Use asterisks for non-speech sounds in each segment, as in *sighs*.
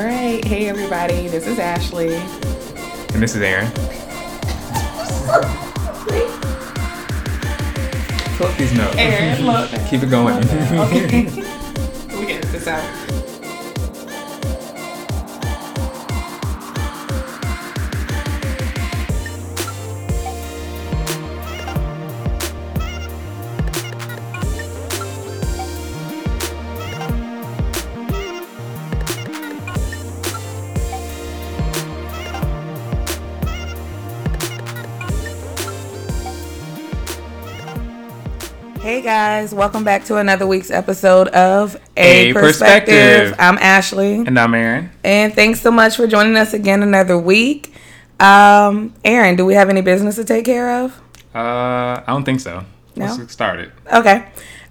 All right. Hey, everybody. This is Ashley. And this is Aaron. Pull these notes. Aaron, look. Keep it going. Okay. *laughs* we get this out. Guys, welcome back to another week's episode of A Perspective. I'm Ashley, and I'm Aaron. and thanks so much for joining us again another week. Um, Aaron, do we have any business to take care of? Uh, I don't think so. No? Let's get started. Okay.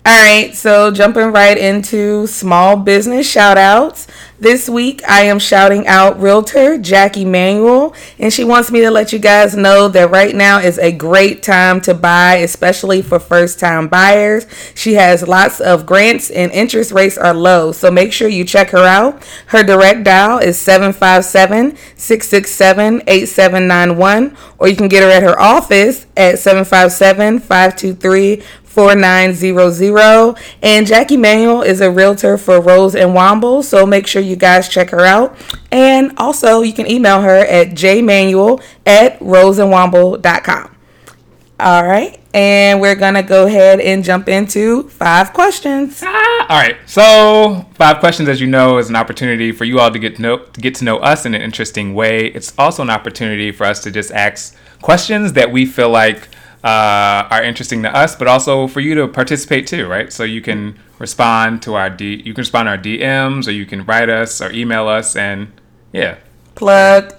All right. So jumping right into small business shout outs. This week I am shouting out realtor Jackie Manuel and she wants me to let you guys know that right now is a great time to buy, especially for first time buyers. She has lots of grants and interest rates are low. So make sure you check her out. Her direct dial is 757-667-8791 or you can get her at her office at 757-523 4900 and Jackie Manuel is a realtor for Rose and Womble so make sure you guys check her out and also you can email her at jmanuel at roseandwomble.com all right and we're gonna go ahead and jump into five questions Ah, all right. So, five questions, as you know, is an opportunity for you all to get to know to get to know us in an interesting way. It's also an opportunity for us to just ask questions that we feel like uh, are interesting to us, but also for you to participate too, right? So you can respond to our D, you can respond to our DMs, or you can write us or email us, and yeah. plug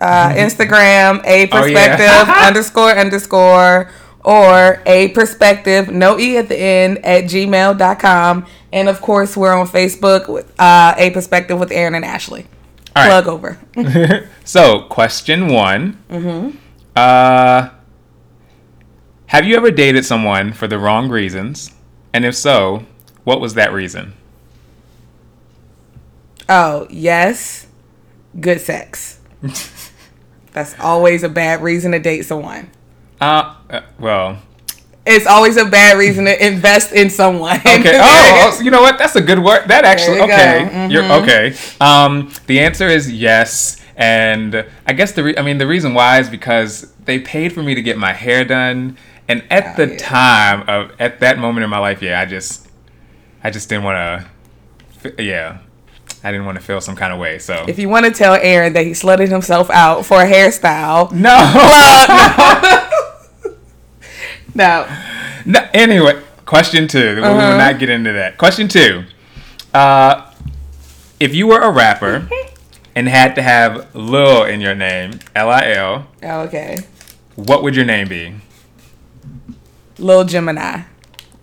uh, *laughs* Instagram a Oh, yeah. perspective *laughs* underscore underscore or a perspective no e at the end at gmail.com and of course we're on Facebook with uh, a perspective with Aaron and Ashley All right. plug over *laughs* so, question one. Mm-hmm. Uh, have you ever dated someone for the wrong reasons? And if so, what was that reason? oh yes good sex *laughs* that's always a bad reason to date someone Uh, uh well, it's always a bad reason to invest in someone okay. *laughs* Oh, oh, you know what? That's a good word. That actually, you okay. You're okay. Um, the answer is yes. And I guess the re- I mean the reason why is because they paid for me to get my hair done, and at Oh, the yeah. time of at that moment in my life, yeah, I just I just didn't want to, yeah, I didn't want to feel some kind of way. So if you want to tell Aaron that he slutted himself out for a hairstyle no, no *laughs* no. no. Anyway, question two. We will Uh-huh. not get into that. Question two. Uh, if you were a rapper *laughs* and had to have Lil in your name, L I L, Oh, okay. what would your name be? Little Gemini.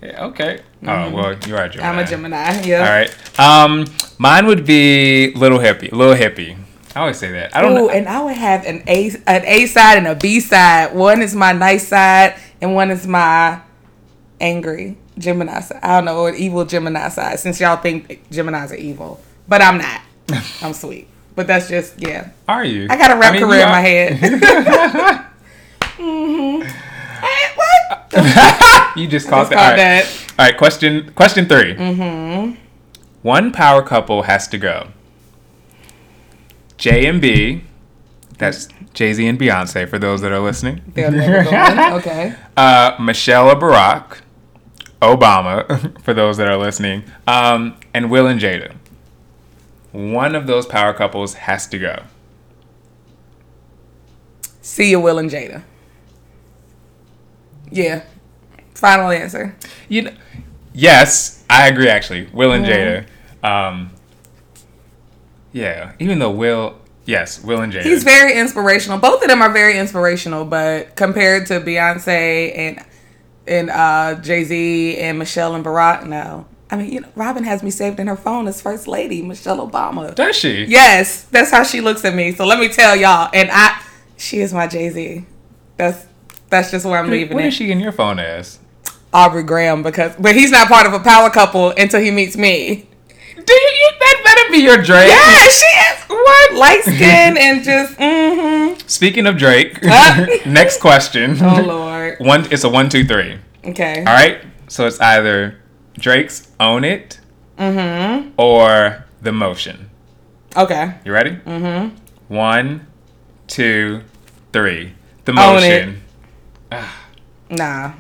Yeah, okay. Oh well, you are a Gemini. Mm-hmm. I'm a Gemini. Yeah. All right. Um, mine would be Little Hippie. Little Hippie. I always say that. I don't Ooh, know. and I would have an A an A side and a B side. One is my nice side, and one is my angry Gemini side. I don't know, an evil Gemini side. Since y'all think Geminis are evil, but I'm not. *laughs* I'm sweet. But that's just yeah. Are you? I got a rap mean, career in my head. *laughs* *laughs* hmm Hey, what? *laughs* You just caught Just that. caught All right. that. All right. Question. Question 3 Mm-hmm. One power couple has to go. J and B. That's Jay Z and Beyonce for those that are listening. They'll never go in. *laughs* Okay. Uh, Michelle Barack, Obama, *laughs* for those that are listening, um, and Will and Jada. One of those power couples has to go. See you, Will and Jada. Yeah. Final answer. You know, yes, I agree. Actually, Will and Jada. Um, yeah, even though Will, yes, Will and Jada. He's very inspirational. Both of them are very inspirational, but compared to Beyonce and and uh, Jay Z and Michelle and Barack, no. I mean, you know, Robin has me saved in her phone as First Lady Michelle Obama. Does she? Yes, that's how she looks at me. So let me tell y'all, and I, she is my Jay Z. That's that's just where I'm leaving What it. is she in your phone as? Aubrey Graham because, but he's not part of a power couple until he meets me. Do you? you that better be your Drake. Yeah, she is. Lord, light skin and *laughs* just mm-hmm. Speaking of Drake, Ah. *laughs* next question. *laughs* Oh Lord. One, it's a one, two, three. Okay. All right. So it's either Drake's "Own It" Mm-hmm. or "The Motion." Okay. You ready? Mm-hmm. One, two, three. The. Motion. *sighs* Nah.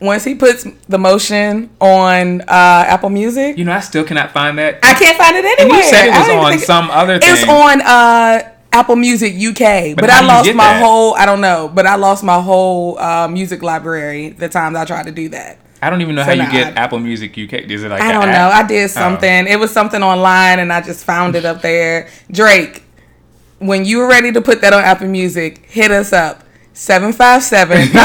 Once he puts the motion on uh, Apple Music, You know, I still cannot find that. I can't find it And anywhere. you said it was on some other thing. It's on uh, Apple Music UK, but, how I lost my that? whole. I don't know, but I lost my whole uh, music library the times I tried to do that. I don't even know So how you get I- Apple Music UK. Is it like I don't know. I did Oh. something. It was something online, and I just found it up there. Drake, when you were ready to put that on Apple Music, hit us up. Seven five seven. *laughs*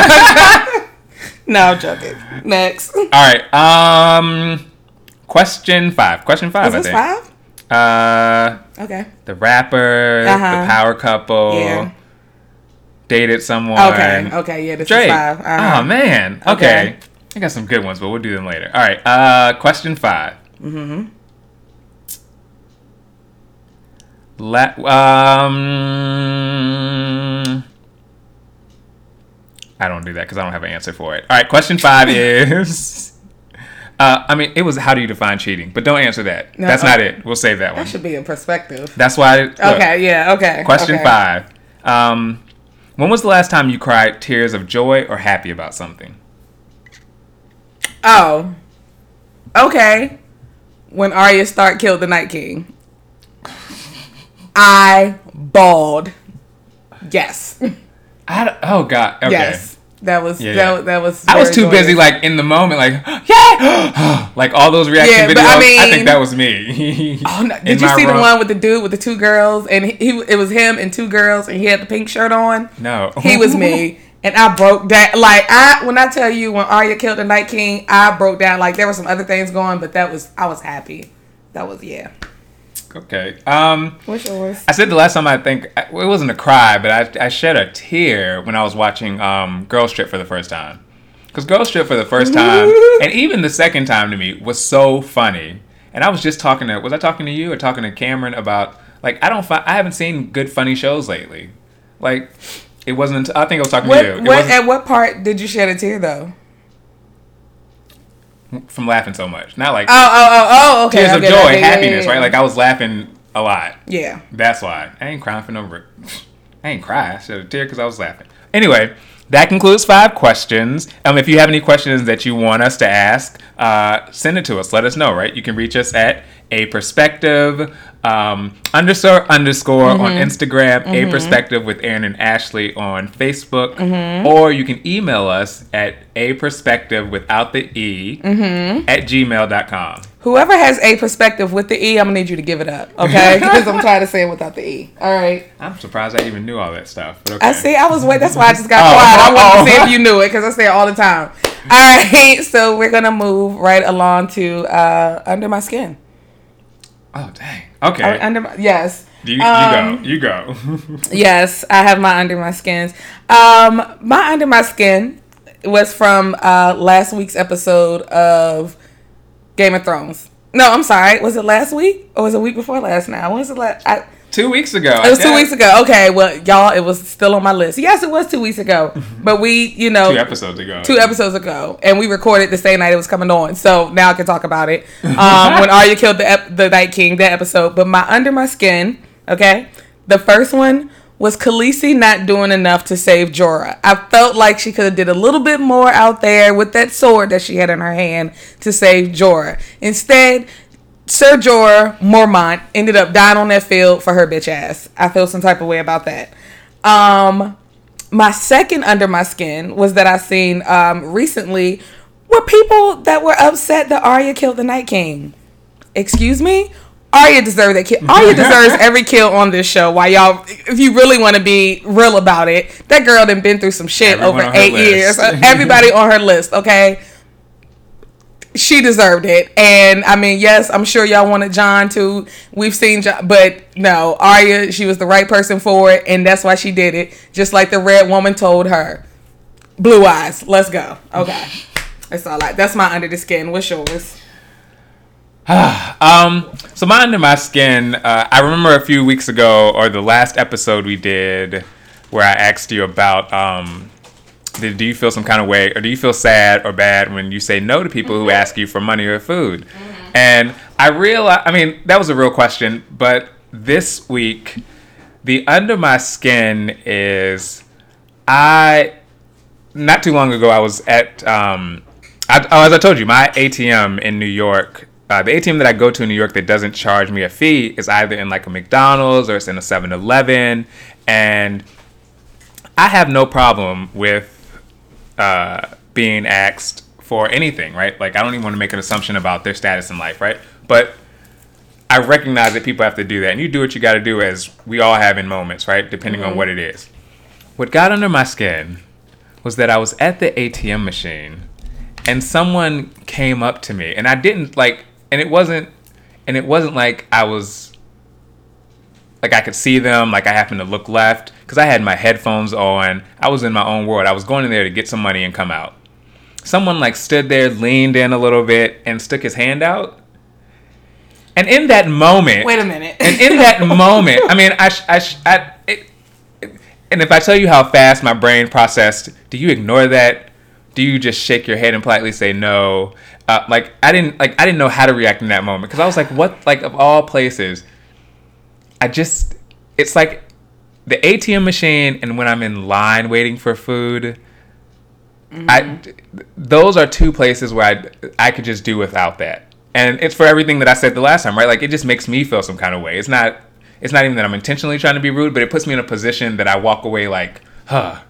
No, I'm joking. Next. All right. Um, question five. Question five. Is I this think. five? Uh, Okay. the rapper, Uh-huh. the power couple, Yeah. dated someone. Okay. Okay. Yeah, this Drake. is five. Uh-huh. Oh man. Okay. Okay. I got some good ones, but we'll do them later. All right. Uh, question five. Mm-hmm. La- um, I don't do that because I don't have an answer for it. All right. Question five *laughs* is. Uh, I mean, it was how do you define cheating? But don't answer that. No, That's uh, not it. We'll save that one. That should be in perspective. That's why. look, Okay. Yeah. Okay. Question okay. five. Um, when was the last time you cried tears of joy or happy about something? Oh. Okay. When Arya Stark killed the Night King, I bawled. Yes. I oh God. Okay. Yes. That was Yeah, that, yeah. that was. I was too busy, like in the moment, like *gasps* yeah, *gasps* like all those reaction Yeah, videos. I I, think that was me. *laughs* Oh, no. *laughs* Did you see the one with the dude with the two girls and he, he it was him and two girls and he had the pink shirt on? No, He was me. *laughs* And I broke down like I when I tell you when Arya killed the Night King, I broke down like there were some other things going, but that was I was happy. That was yeah. Okay. Um, What's yours? I said the last time I think it wasn't a cry, but I, I shed a tear when I was watching um, Girl Trip for the first time. Because Girl Trip for the first time, *laughs* and even the second time to me, was so funny. And I was just talking to was I talking to you or talking to Cameron about like I don't fi- I haven't seen good funny shows lately. Like it wasn't. I think I was talking What, to you. What at what part did you shed a tear though? From laughing so much. Not like Oh oh oh oh okay. tears of joy, okay, yeah, happiness, yeah, right? Like I was laughing a lot. yeah. That's why I ain't crying for no. Re- I ain't cry. I shed a tear because I was laughing. Anyway, that concludes five questions. Um, if you have any questions that you want us to ask, uh, send it to us. Let us know. Right, you can reach us at a perspective um, underscore underscore on Instagram, a perspective with Aaron and Ashley on Facebook, or you can email us at a perspective without the e at gmail.com. Whoever has a perspective with the E, I'm gonna need you to give it up, okay? *laughs* Because I'm tired of saying without the E. All right. I'm surprised I even knew all that stuff. But okay. I see. I was wait. That's why I just got *laughs* Oh, quiet. I wanted oh, to see if you knew it because I say it all the time. All right. *laughs* So we're gonna move right along to uh, under my skin. Oh dang. Okay. Uh, Under my, yes. you, you Um, go. You go. *laughs* Yes, I have my under my skins. Um, my under my skin was from uh, last week's episode of Game of Thrones. No, I'm sorry. Was it last week or was it a week before last? Now, when was it last? I, two weeks ago. it was two weeks ago. Okay, well, y'all, it was still on my list. Yes, it was two weeks ago, *laughs* but we, you know, Two episodes ago. two episodes ago, and we recorded the same night it was coming on. So now I can talk about it. Um, *laughs* when Arya killed the ep- the Night King, that episode. But my under my skin, okay. The first one was Khaleesi not doing enough to save Jorah. I felt like she could have did a little bit more out there with that sword that she had in her hand to save Jorah. Instead. Sir Jorah Mormont ended up dying on that field for her bitch ass. I feel some type of way about that. Um, my second under my skin was that I seen um, recently were people that were upset that Arya killed the Night King. Excuse me? Arya deserved that kill. Arya deserves *laughs* every kill on this show. Why y'all, if you really want to be real about it, that girl done been through some shit Everyone over eight years. Everybody on her list, okay? She deserved it. And I mean, yes, I'm sure y'all wanted Jon too. We've seen Jon, but no, Arya, she was the right person for it, and that's why she did it. Just like the red woman told her. Blue eyes, let's go. Okay. That's all I that's my under the skin. What's yours? *sighs* um, so my under my skin. Uh, I remember a few weeks ago, or the last episode we did, where I asked you about um, do, do you feel some kind of way, or do you feel sad or bad when you say no to people who ask you for money or food? And I realize, I mean, that was a real question, but this week, the under my skin is I. Not too long ago, I was at. Um, I, oh, as I told you, my ATM in New York uh, the ATM that I go to in New York that doesn't charge me a fee is either in like a McDonald's or it's in a 7 Eleven. And I have no problem with uh, being asked for anything, right? Like, I don't even want to make an assumption about their status in life, right? But I recognize that people have to do that. And you do what you got to do, as we all have in moments, right? Depending mm-hmm. on what it is. What got under my skin was that I was at the ATM machine and someone came up to me and I didn't like and it wasn't and it wasn't like I was like I could see them, like I happened to look left because I had my headphones on. I was in my own world. I was going in there to get some money and come out. Someone like stood there, leaned in a little bit, and stuck his hand out. And in that moment, wait a minute. and in that *laughs* moment, I mean, I, I, I it, and if I tell you how fast my brain processed, do you ignore that? Do you just shake your head and politely say no? Uh, like I didn't like I didn't know how to react in that moment because I was like, what? Like of all places, I just it's like the ATM machine and when I'm in line waiting for food. Mm-hmm. I those are two places where I I could just do without that. And it's for everything that I said the last time, right? Like it just makes me feel some kind of way. It's not it's not even that I'm intentionally trying to be rude, but it puts me in a position that I walk away like, huh,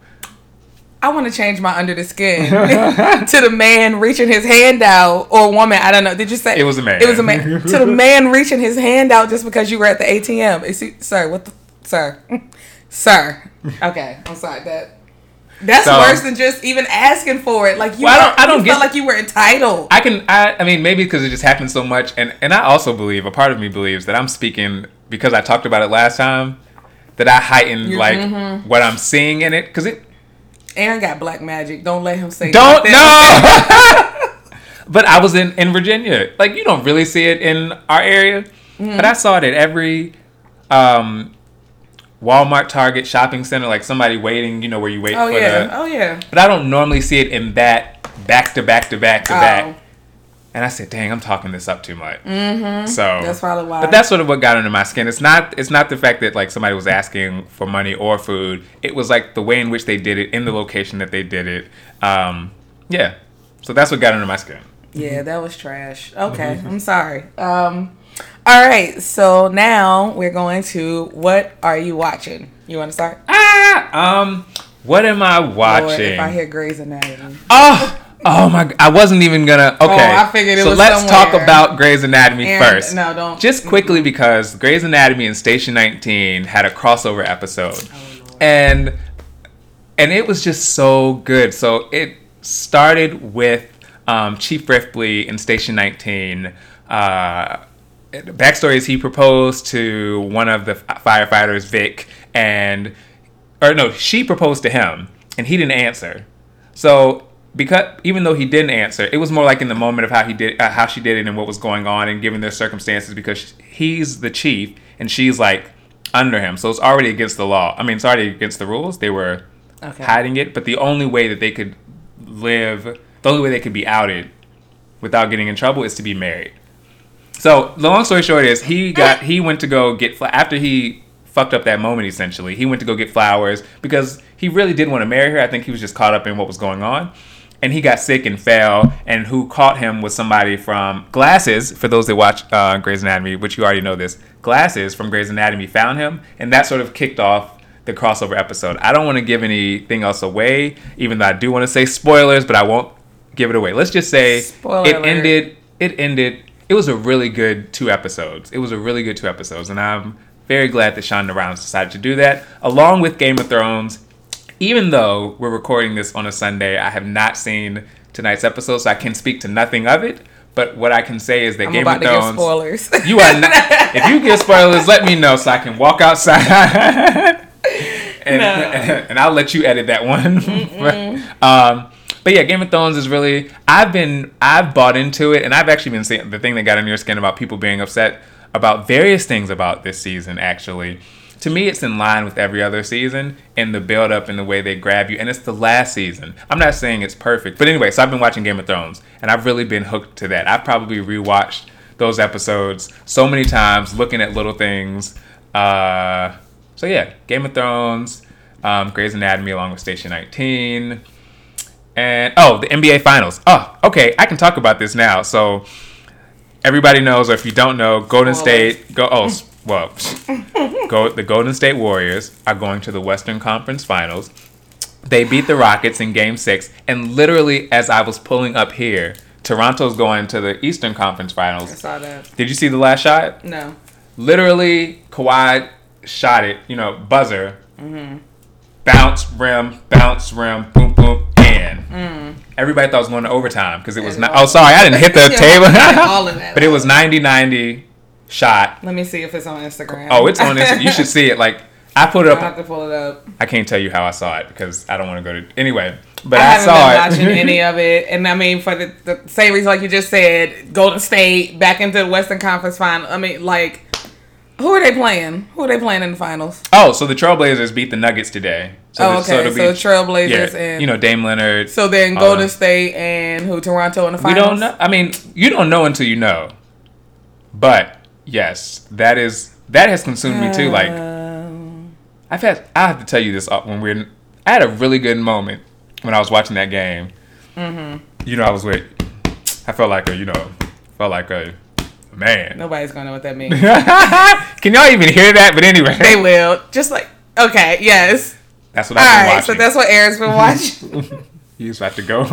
I want to change my under the skin *laughs* to the man reaching his hand out or woman. I don't know. Did you say it was a man? It was a man *laughs* to the man reaching his hand out just because you were at the ATM. Is he, sir, what the sir, sir? Okay, I'm sorry that. That's so, worse than just even asking for it. Like you, well, I don't, I don't get like you were entitled. I can, I, I mean, maybe because it just happened so much, and and I also believe a part of me believes that I'm speaking because I talked about it last time, that I heightened like mm-hmm. what I'm seeing in it because it Aaron got black magic. Don't let him say. Don't no. *laughs* *laughs* but I was in in Virginia. Like you don't really see it in our area, mm-hmm. but I saw it at every um, Walmart, Target, shopping center. Like somebody waiting. You know where you wait oh, for yeah. the. Oh yeah. But I don't normally see it in that back to back to back to oh. back. And I said, "Dang, I'm talking this up too much." Mm-hmm. So that's probably why. But that's sort of what got under my skin. It's not. It's not the fact that like somebody was asking for money or food. It was like the way in which they did it, in the location that they did it. Um, yeah. So that's what got under my skin. Yeah, that was trash. Okay, mm-hmm. I'm sorry. Um, all right, so now we're going to what are you watching? You want to start? Ah, um, what am I watching? Lord, if I hear Grey's Anatomy. Oh. Oh my! I wasn't even gonna. Okay, oh, I figured it so was let's somewhere. talk about Grey's Anatomy Aaron, first. No, don't. Just quickly because Grey's Anatomy and Station 19 had a crossover episode, oh, and and it was just so good. So it started with um, Chief Ripley in Station 19. Uh, backstory is he proposed to one of the firefighters, Vic, and or no, she proposed to him, and he didn't answer. So because even though he didn't answer, it was more like in the moment of how he did, uh, how she did it, and what was going on, and given their circumstances. Because he's the chief, and she's like under him, so it's already against the law. I mean, it's already against the rules. They were okay. hiding it, but the only way that they could live, the only way they could be outed without getting in trouble, is to be married. So the long story short is he got he went to go get after he fucked up that moment essentially. He went to go get flowers because he really did want to marry her. I think he was just caught up in what was going on and he got sick and fell. And who caught him was somebody from Glasses. For those that watch uh, Grey's Anatomy, which you already know this, Glasses from Grey's Anatomy found him, and that sort of kicked off the crossover episode. I don't want to give anything else away, even though I do want to say spoilers, but I won't give it away. Let's just say Spoiler it alert. ended. It ended. It was a really good two episodes. It was a really good two episodes, and I'm very glad that Shonda Rhimes decided to do that, along with Game of Thrones even though we're recording this on a Sunday, I have not seen tonight's episode, so I can speak to nothing of it. But what I can say is that I'm Game of Thrones. spoilers. You are not. if you give spoilers, let me know so I can walk outside. *laughs* and, no. *laughs* and I'll let you edit that one. *laughs* um, but yeah, Game of Thrones is really. I've been. I've bought into it, and I've actually been seeing the thing that got under your skin about people being upset about various things about this season. Actually, to me, it's in line with every other season in the build up and the way they grab you. And it's the last season. I'm not saying it's perfect, but anyway. So I've been watching Game of Thrones, and I've really been hooked to that. I've probably rewatched those episodes so many times, looking at little things. Uh, so yeah, Game of Thrones, um, Grey's Anatomy, along with Station 19, and oh, the NBA Finals. Oh, okay, I can talk about this now. So everybody knows, or if you don't know, Golden State go. Oh, *laughs* well, *laughs* go. The Golden State Warriors are going to the Western Conference Finals. They beat the Rockets in Game Six, and literally, as I was pulling up here, Toronto's going to the Eastern Conference Finals. I saw that. Did you see the last shot? No. literally Kawhi shot it, you know, buzzer, mm-hmm. bounce rim, bounce rim, boom boom, and mm. everybody thought it was going to overtime because it was not. Oh, sorry, I didn't hit the *laughs* table, all of that. *laughs* but it was 90-90 shot. Let me see if it's on Instagram. Oh, it's on Instagram. You should see it. Like I put it up. I have to pull it up. I can't tell you how I saw it because I don't want to go to anyway. But I I, haven't saw been it. watching *laughs* any of it, and I mean for the, the same reason, like you just said, Golden State back into the Western Conference Final. I mean, like, who are they playing? Who are they playing in the finals? oh, so the Trailblazers beat the Nuggets today. So oh, okay. So, Trailblazers yeah, and you know Dame Leonard. so then uh, Golden them. State and who Toronto in the finals. We don't know. I mean, you don't know until you know. But yes, that is that has consumed me too. Like Um, I've had, I have to tell you this uh, when we're. I had a really good moment when I was watching that game. Mm-hmm. You know, I was with. I felt like a, you know, felt like a man. nobody's gonna know what that means. *laughs* Can y'all even hear that? But anyway, they will. Just like okay, yes. that's what All I've been right, watching. so that's what Aaron's been watching. *laughs* He's about to go.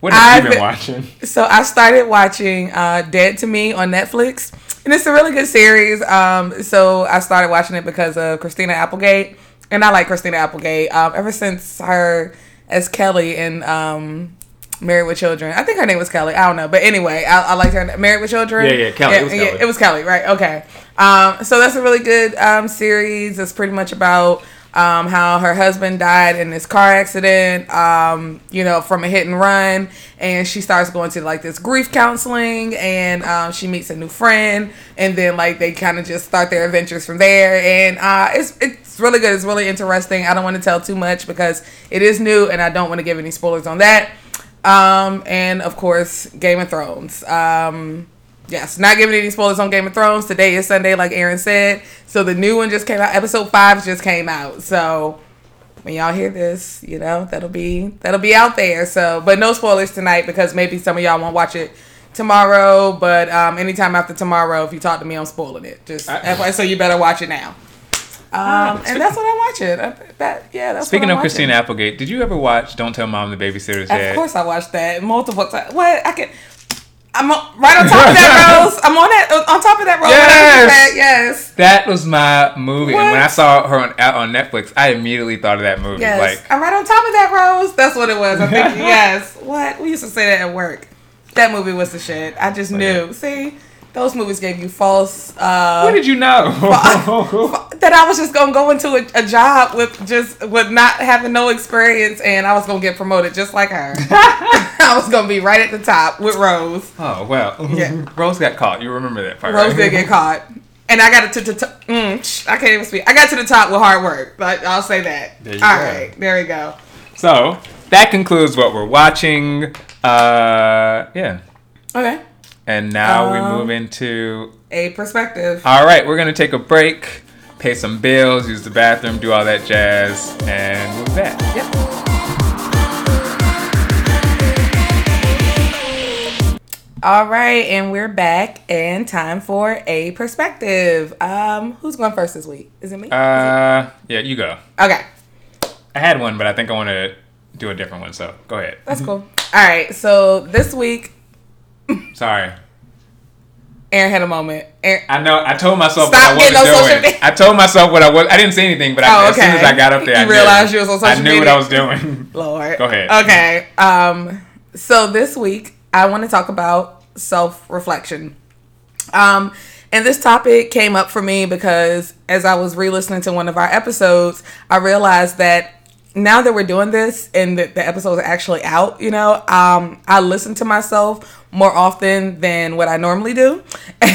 what have *laughs* I've you been been- watching? So I started watching uh, Dead to Me on Netflix, and it's a really good series. Um, so I started watching it because of Christina Applegate, and I like Christina Applegate um, ever since her as Kelly in um, Married with Children. I think her name was Kelly. I don't know, but anyway, I, I liked her. Married with Children. Yeah, yeah, Kelly. It was Kelly. it was Kelly, right? Okay. Um, so that's a really good um, series. It's pretty much about um, how her husband died in this car accident, um, you know, from a hit and run, and she starts going to like this grief counseling, and um, she meets a new friend, and then like they kind of just start their adventures from there, and uh, it's it's really good. It's really interesting. I don't want to tell too much because it is new, and I don't want to give any spoilers on that. Um, and of course, Game of Thrones. Um, yes, not giving any spoilers on Game of Thrones. Today is Sunday, like Aaron said. So the new one just came out. Episode five just came out. So when y'all hear this, you know that'll be that'll be out there. So, but no spoilers tonight because maybe some of y'all won't watch it tomorrow. But um, anytime after tomorrow, if you talk to me, I'm spoiling it. Just I- so you better watch it now. Um, and that's what I'm watching. I, that, yeah, that's Speaking of watching. Christina Applegate, did you ever watch Don't Tell Mom the Babysitter's Dead? Of course, I watched that multiple times. What I can, I'm on, right on top of that *laughs* rose. I'm on that on top of that rose. Yes! yes, That was my movie, and when I saw her on on Netflix, I immediately thought of that movie. yes. Like, I'm right on top of that rose. That's what it was. I think *laughs* yes. What we used to say that at work. That movie was the shit. I just knew. See, those movies gave you false. Uh, what did you know? *laughs* that I was just gonna go into a, a job with just with not having no experience, and I was gonna get promoted just like her. I was gonna be right at the top with Rose. oh well, Yeah. *laughs* Rose got caught. You remember that part? Rose right? did get caught. And I got it to the top. Mm, I can't even speak. I got to the top with hard work. But I'll say that. There you All go. right, there we go. So that concludes what we're watching. Uh, yeah, Okay. and now we Um, move into. A perspective. All right, we're gonna take a break, pay some bills, use the bathroom, do all that jazz, and we'll be back. Yep. All right, and we're back, and time for a perspective. Um, who's going first this week? Is it me? Uh, yeah, you go. okay, I had one, but I think I want to do a different one. So go ahead. that's cool. All right, so this week, *laughs* Sorry. Aaron had a moment. Aaron, I know. I told myself Stop what I getting on wasn't social doing. media. I told myself what I was. I didn't say anything, but I, Oh, as soon as. I got up there, You I knew. realized you was on social media. I knew what? I was doing. *laughs* Lord. Go ahead. Okay. Um, so this week I want to talk about self-reflection. Um, and this topic came up for me because as I was re-listening to one of our episodes, I realized that now that we're doing this and the, the episodes are actually out, you know, um, I listen to myself more often than what I normally do. *laughs*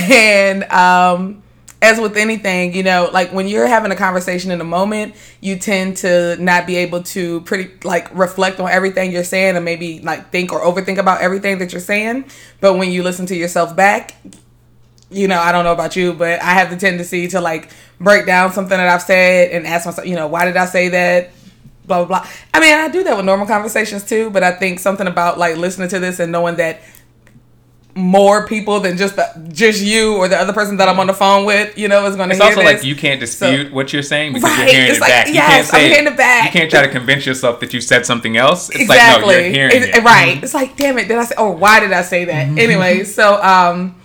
And um, as with anything, you know, like when you're having a conversation in a moment, you tend to not be able to pretty like reflect on everything you're saying and maybe like think or overthink about everything that you're saying. But when you listen to yourself back, you know, I don't know about you, but I have the tendency to like break down something that I've said and ask myself, you know, why did I say that? Blah blah blah. I mean, I do that with normal conversations too, but I think something about like listening to this and knowing that more people than just the, just you or the other person that I'm on the phone with, you know, is going to hear. It's also this. like you can't dispute So- what you're saying because Right, you're hearing it's it like, back. you can't I'm say hearing it back. You can't try to convince yourself that you said something else. It's exactly. like no, you're hearing It's- it. Right. It's like, damn it, did I say? Or why did I say that? anyway, so um,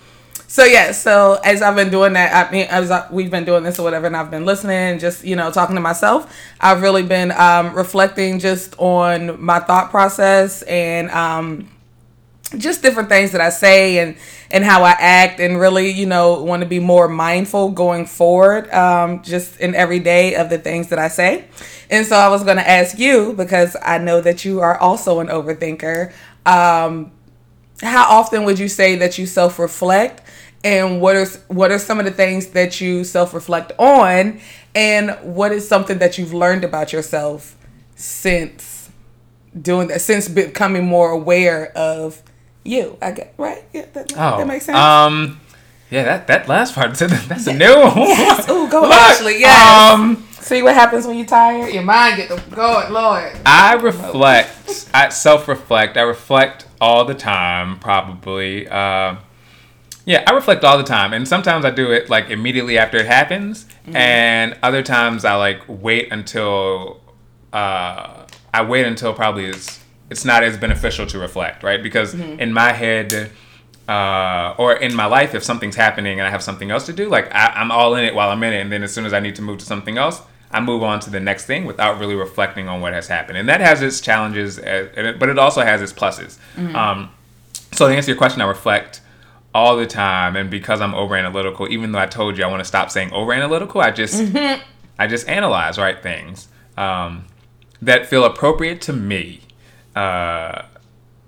so yeah, so as I've been doing that, I mean, as I, we've been doing this or whatever, and I've been listening, just you know, talking to myself. I've really been um, reflecting just on my thought process and um, just different things that I say and and how I act and really you know want to be more mindful going forward um, just in every day of the things that I say. And so I was going to ask you because I know that you are also an overthinker um, how often would you say that you self-reflect? And what are what are some of the things that you self-reflect on? And what is something that you've learned about yourself since doing that since becoming more aware of you i get right yeah that, Oh, that makes sense Um, yeah, that that last part *laughs* that's a new one. yes oh go *laughs* Look, ashley yes Um, see what happens when you're tired your mind get to going lord I reflect. I self-reflect. I reflect all the time, probably. Uh, yeah, I reflect all the time, and sometimes I do it like immediately after it happens, and other times I like wait until uh, I wait until probably it's it's not as beneficial to reflect, right? Because in my head. Uh, or in my life, if something's happening and I have something else to do, like I, I'm all in it while I'm in it, and then as soon as I need to move to something else, I move on to the next thing without really reflecting on what has happened, and that has its challenges, uh, it- but it also has its pluses. Um, so to answer your question, I reflect all the time, and because I'm over analytical, even though I told you I want to stop saying over analytical, I just I just analyze right things um, that feel appropriate to me uh,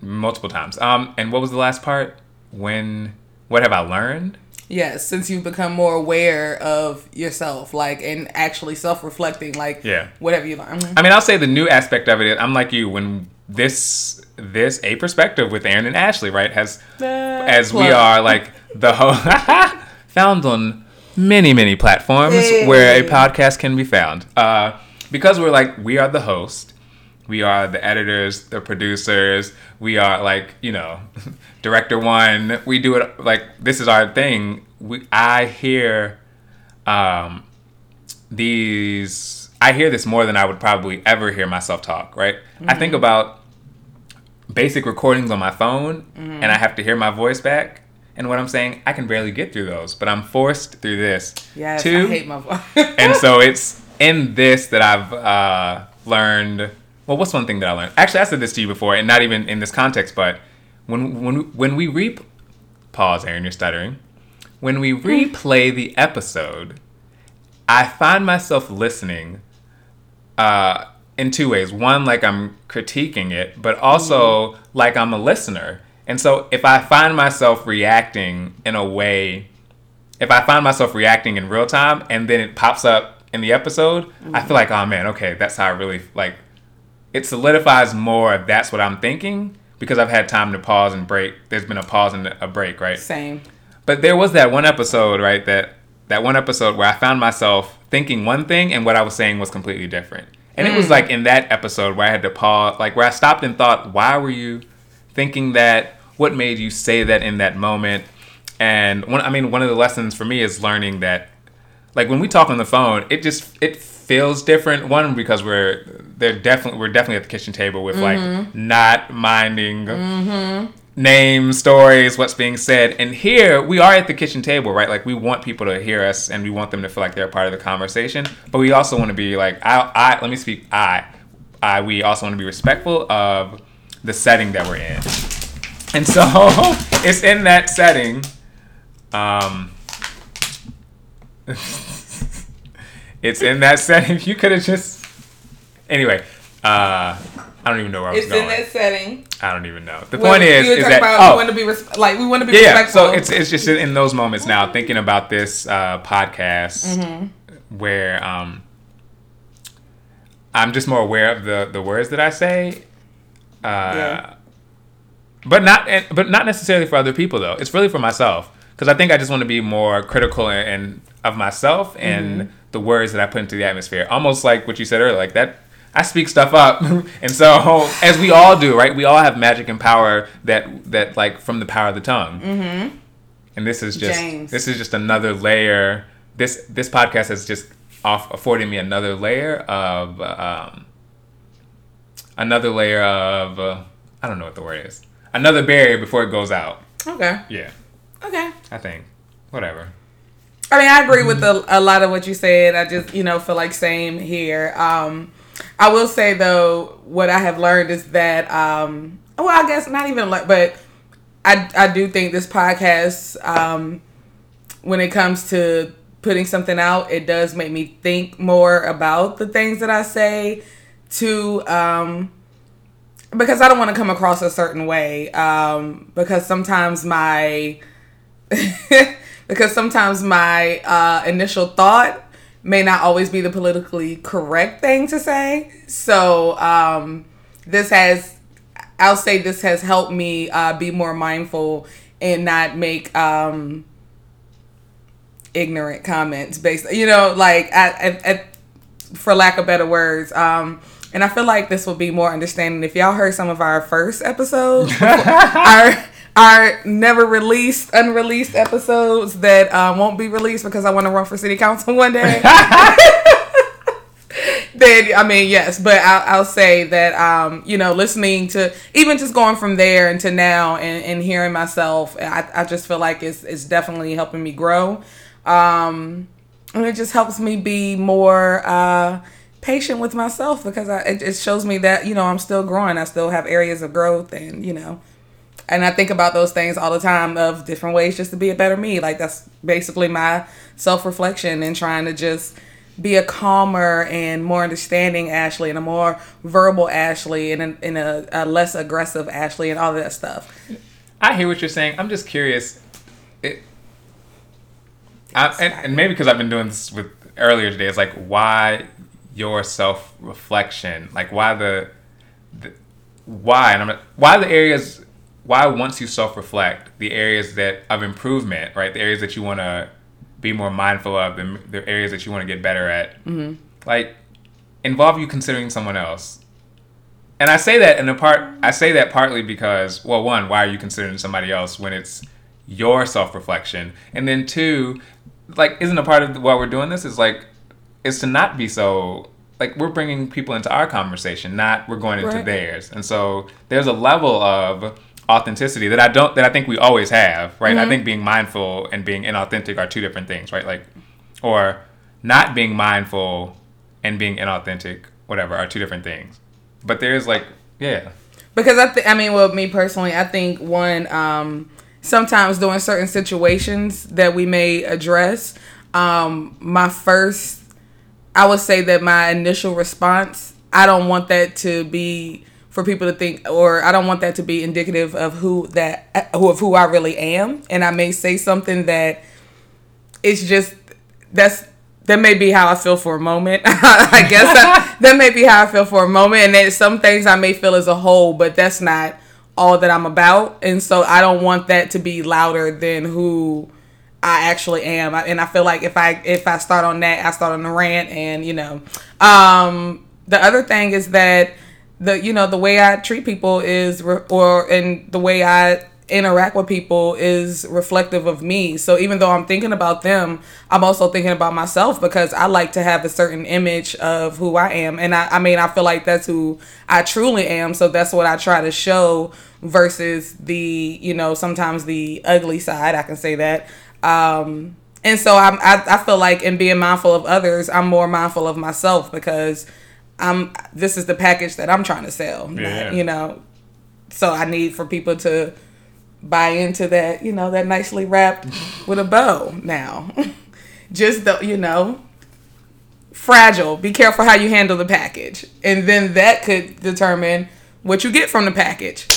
multiple times. Um, and what was the last part? When what have I learned? yes since you've become more aware of yourself like and actually self-reflecting like Yeah. whatever you learn Mhm. I mean, I'll say the new aspect of it. I'm like you when this this a perspective with Aaron and Ashley, right? Has as we are like the host *laughs* found on many many platforms Hey. where a podcast can be found. Uh, because we're like we are the host, we are the editors, the producers, we are like you know *laughs* director one. We do it like this is our thing. We I hear um these I hear this more than I would probably ever hear myself talk, right? I think Mm-hmm. about basic recordings on my phone Mm-hmm. and I have to hear my voice back and what I'm saying, I can barely get through those, but I'm forced through this. yes too. i hate my voice and *laughs* so it's in this that I've uh, learned. Well, what's one thing that I learned? Actually, I said this to you before, and not even in this context, but when when when we reap, pause, Aaron, you're stuttering. When we hmm. replay the episode, I find myself listening uh, in two ways. One, like I'm critiquing it, but also hmm. like I'm a listener. And so if I find myself reacting in a way, if I find myself reacting in real time and then it pops up in the episode, I hmm. feel like, oh man, okay, that's how I really like. It solidifies more if that's what I'm thinking because I've had time to pause and break. There's been a pause and a break, right? same But there was that one episode, right? That that one episode where I found myself thinking one thing and what I was saying was completely different. And it was mm. like in that episode where I had to pause, like where I stopped and thought, why were you thinking that? What made you say that in that moment? And one, I mean, one of the lessons for me is learning that, like when we talk on the phone, it just it feels different. One because we're they're definitely we're definitely at the kitchen table with like not minding names, stories, what's being said. And here we are at the kitchen table, right? Like we want people to hear us and we want them to feel like they're a part of the conversation. But we also want to be like, I, I let me speak, I, I, we also want to be respectful of the setting that we're in. And so *laughs* it's in that setting. Um, *laughs* it's in that *laughs* setting. You could have just, anyway. Uh, I don't even know where I was It's going. in that setting. I don't even know. The point is, is that about we oh want to be res- like we want to be yeah, yeah. respectful. So it's it's just in those moments now, thinking about this uh, podcast Mm-hmm. where um, I'm just more aware of the the words that I say. Uh, Yeah. But not and, but not necessarily for other people though. It's really for myself because I think I just want to be more critical and, and of myself and Mm-hmm. the words that I put into the atmosphere. Almost like what you said earlier, like that. I speak stuff up, *laughs* and so as we all do, right? We all have magic and power that that like from the power of the tongue. Mm-hmm. And this is just James. this is just another layer. This this podcast has just off affording me another layer of um, another layer of uh, I don't know what the word is. Another barrier before it goes out. okay. Yeah, Okay. I think. Whatever. I mean, I agree with a, a lot of what you said. I just, you know, feel like same here. Um, I will say though, what I have learned is that, um, well, I guess not even like, but I, I do think this podcast, um, when it comes to putting something out, it does make me think more about the things that I say to, um, because I don't want to come across a certain way. Um, because sometimes my, *laughs* because sometimes my uh, initial thought may not always be the politically correct thing to say. So um, this has, I'll say, this has helped me uh, be more mindful and not make um, ignorant comments based, you know, like at, at, at for lack of better words. Um, and I feel like this will be more understanding if y'all heard some of our first episodes, *laughs* our our never released, unreleased episodes that um, won't be released because I want to run for city council one day. *laughs* *laughs* then I mean yes, but I'll, I'll say that um, you know listening to even just going from there into now and, and hearing myself, I, I just feel like it's it's definitely helping me grow, um, and it just helps me be more uh, patient with myself because I, it, it shows me that you know I'm still growing, I still have areas of growth, and you know. And I think about those things all the time of different ways just to be a better me. Like that's basically my self reflection and trying to just be a calmer and more understanding Ashley and a more verbal Ashley and a, and a, a less aggressive Ashley and all that stuff. I hear what you're saying. I'm just curious. It, I, and, and maybe because I've been doing this with earlier today, it's like why your self reflection, like why the, the why and I'm why the areas why once you self reflect the areas that of improvement, right? The areas that you want to be more mindful of, the, the areas that you want to get better at, mm-hmm. like involve you considering someone else. And I say that in a part. I say that partly because, well, one, why are you considering somebody else when it's your self reflection, and then two, like, isn't a part of why we're doing this is like, is to not be so like we're bringing people into our conversation, not we're going into Right. theirs, and so there's a level of authenticity that I don't that I think we always have, right? I think being mindful and being inauthentic are two different things, right? Like, or not being mindful and being inauthentic, whatever, are two different things. But there's like, yeah, Because I think, I mean, well, me personally, I think one, um, sometimes during certain situations that we may address, um, my first, I would say that my initial response, I don't want that to be for people to think, or I don't want that to be indicative of who that, who of who I really am. And I may say something that it's just that's that may be how I feel for a moment. *laughs* I guess that, *laughs* that may be how I feel for a moment, and then some things I may feel as a whole, but that's not all that I'm about, and so I don't want that to be louder than who I actually am. I, and I feel like if I if I start on that, I start on the rant, and you know, um, the other thing is that the you know the way I treat people is re- or and the way I interact with people is reflective of me. So even though I'm thinking about them, I'm also thinking about myself because I like to have a certain image of who I am. And I, I mean, I feel like that's who I truly am. So that's what I try to show versus the, you know, sometimes the ugly side. I can say that. Um, and so I'm, I, I feel like in being mindful of others, I'm more mindful of myself because I'm, this is the package that I'm trying to sell, not, Yeah. you know, so I need for people to buy into that, you know, that nicely wrapped with a bow now. *laughs* Just the, you know, fragile. Be careful how you handle the package, and then that could determine what you get from the package.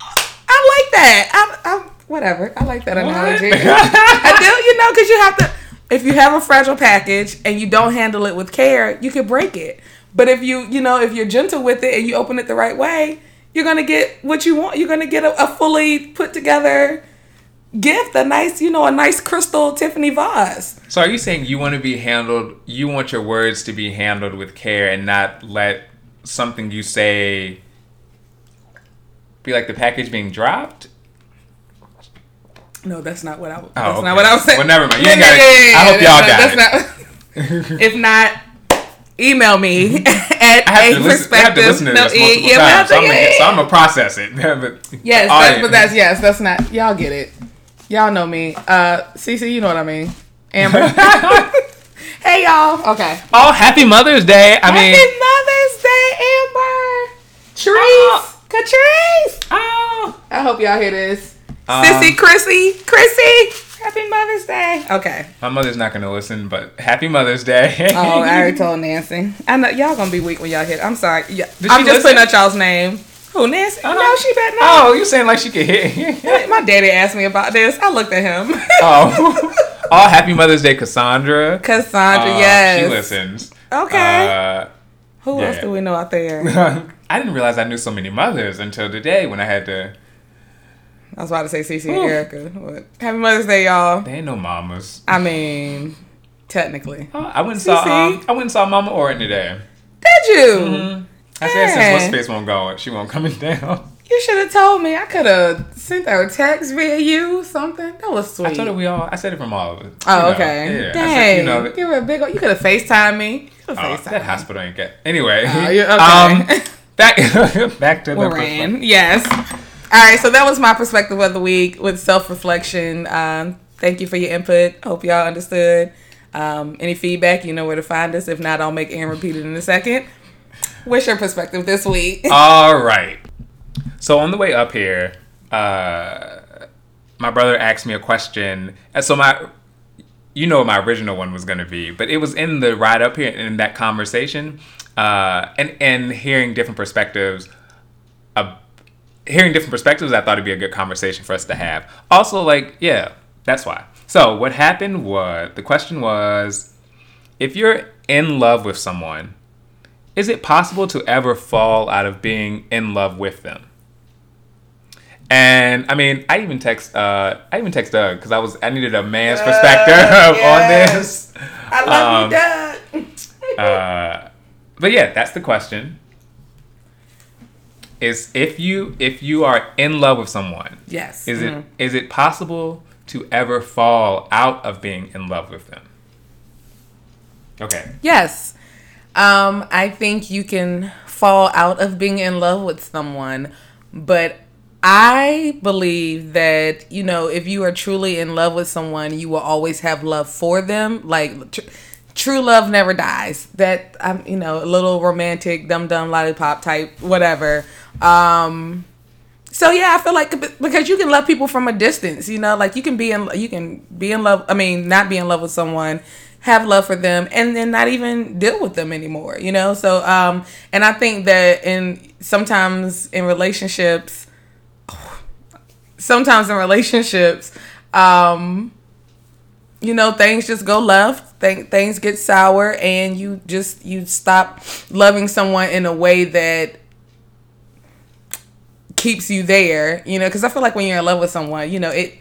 I like that. I, I whatever. I like that analogy. *laughs* I do, you know, because you have to. If you have a fragile package and you don't handle it with care, you could break it. But if you, you know, if you're gentle with it and you open it the right way, you're gonna get what you want. You're gonna get a, a fully put together gift, a nice, you know, a nice crystal Tiffany vase. So are you saying you want to be handled? You want your words to be handled with care and not let something you say be like the package being dropped? No, that's not what I. Oh, that's Oh, not okay. what I was saying. Well, never mind. You Yeah, ain't got yeah, it. yeah, I hope y'all yeah, got that's Not, *laughs* if not, email me *laughs* at a to listen, perspective. Listen, no, e- yeah, times, so, I'm gonna, so I'm gonna process it. *laughs* but Yes, that's, but that's yes, that's not. Y'all get it. Y'all know me. Uh, Cece, you know what I mean. Amber. *laughs* hey y'all. Okay. Oh, happy Mother's Day! I mean, Happy Mother's Day, Amber. Trees. Catrice. oh, I hope y'all hear this. Um, Sissy, Chrissy, Chrissy. Happy Mother's Day. Okay. my mother's not gonna listen, but happy Mother's Day. Oh, *laughs* I already told Nancy. I know y'all gonna be weak when y'all hit. I'm sorry. Yeah, Did I'm she just putting listen? out y'all's name. Who Nancy? Uh-huh. No, she better not. Oh, you saying like she could hit? My daddy asked me about this. I looked at him. oh, *laughs* oh, happy Mother's Day, Cassandra. Cassandra, Uh, yes. she listens. Okay. Uh, Who else do we know out there? *laughs* I didn't realize I knew so many mothers until today when I had to. I was about to say Cece and Ooh. Erica. But happy Mother's Day, y'all. They ain't no mamas. I mean, technically. Oh, I went and saw. Cece. Um, I went and saw Mama Orton today. Did you? Mm-hmm. I said Yeah. since what's face won't go, she won't coming down. You should have told me. I could have sent her a text via you, something. That was sweet. I told her we all. I said it from all of it. Oh, You know, okay. Yeah. I Dang. said, you know, that- Give her a big. You could have Facetime me. You could oh, have Facetime that me. hospital ain't get. Anyway. Oh, yeah, um, okay. *laughs* back *laughs* back to the. Moran. Yes. All right. So that was my perspective of the week with self reflection. Um, thank you for your input. Hope y'all understood. Um, any feedback, you know where to find us. If not, I'll make Aaron repeat it in a second. What's your perspective this week? *laughs* All right. So on the way up here, uh, my brother asked me a question. And so my, you know, my original one was going to be, but it was in the ride up here in that conversation, uh, and and hearing different perspectives. Uh, hearing different perspectives, I thought it'd be a good conversation for us to have. Also, like, yeah, that's why. So what happened was the question was, if you're in love with someone is it possible to ever fall out of being in love with them? And I mean, I even text, uh, I even text Doug because I was, I needed a man's perspective *laughs* on this. I love Um, you, Doug. *laughs* Uh, but yeah, that's the question. Is if you if you are in love with someone, yes. is Mhm. it is it possible to ever fall out of being in love with them? Okay. Yes. Um, I think you can fall out of being in love with someone, but I believe that, you know, if you are truly in love with someone, you will always have love for them. Like, tr- true love never dies. That, I'm, you know, a little romantic, dum dum lollipop type, whatever. Um, so yeah, I feel like because you can love people from a distance, you know, like you can be in you can be in love. I mean, not be in love with someone, have love for them, and then not even deal with them anymore, you know. So, um, and I think that in sometimes in relationships, *sighs* sometimes in relationships, um, you know, things just go left. Th- things get sour, and you just you stop loving someone in a way that keeps you there, you know, because I feel like when you're in love with someone, you know, it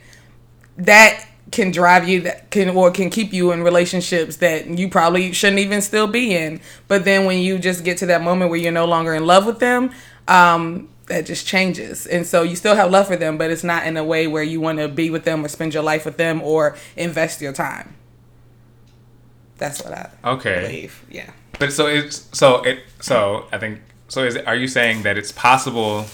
that can drive you that can or can keep you in relationships that you probably shouldn't even still be in. But then when you just get to that moment where you're no longer in love with them, um, that just changes. And so you still have love for them, but it's not in a way where you want to be with them or spend your life with them or invest your time. That's what I Okay. believe. Yeah. But so it's so it so I think so is it, are you saying that it's possible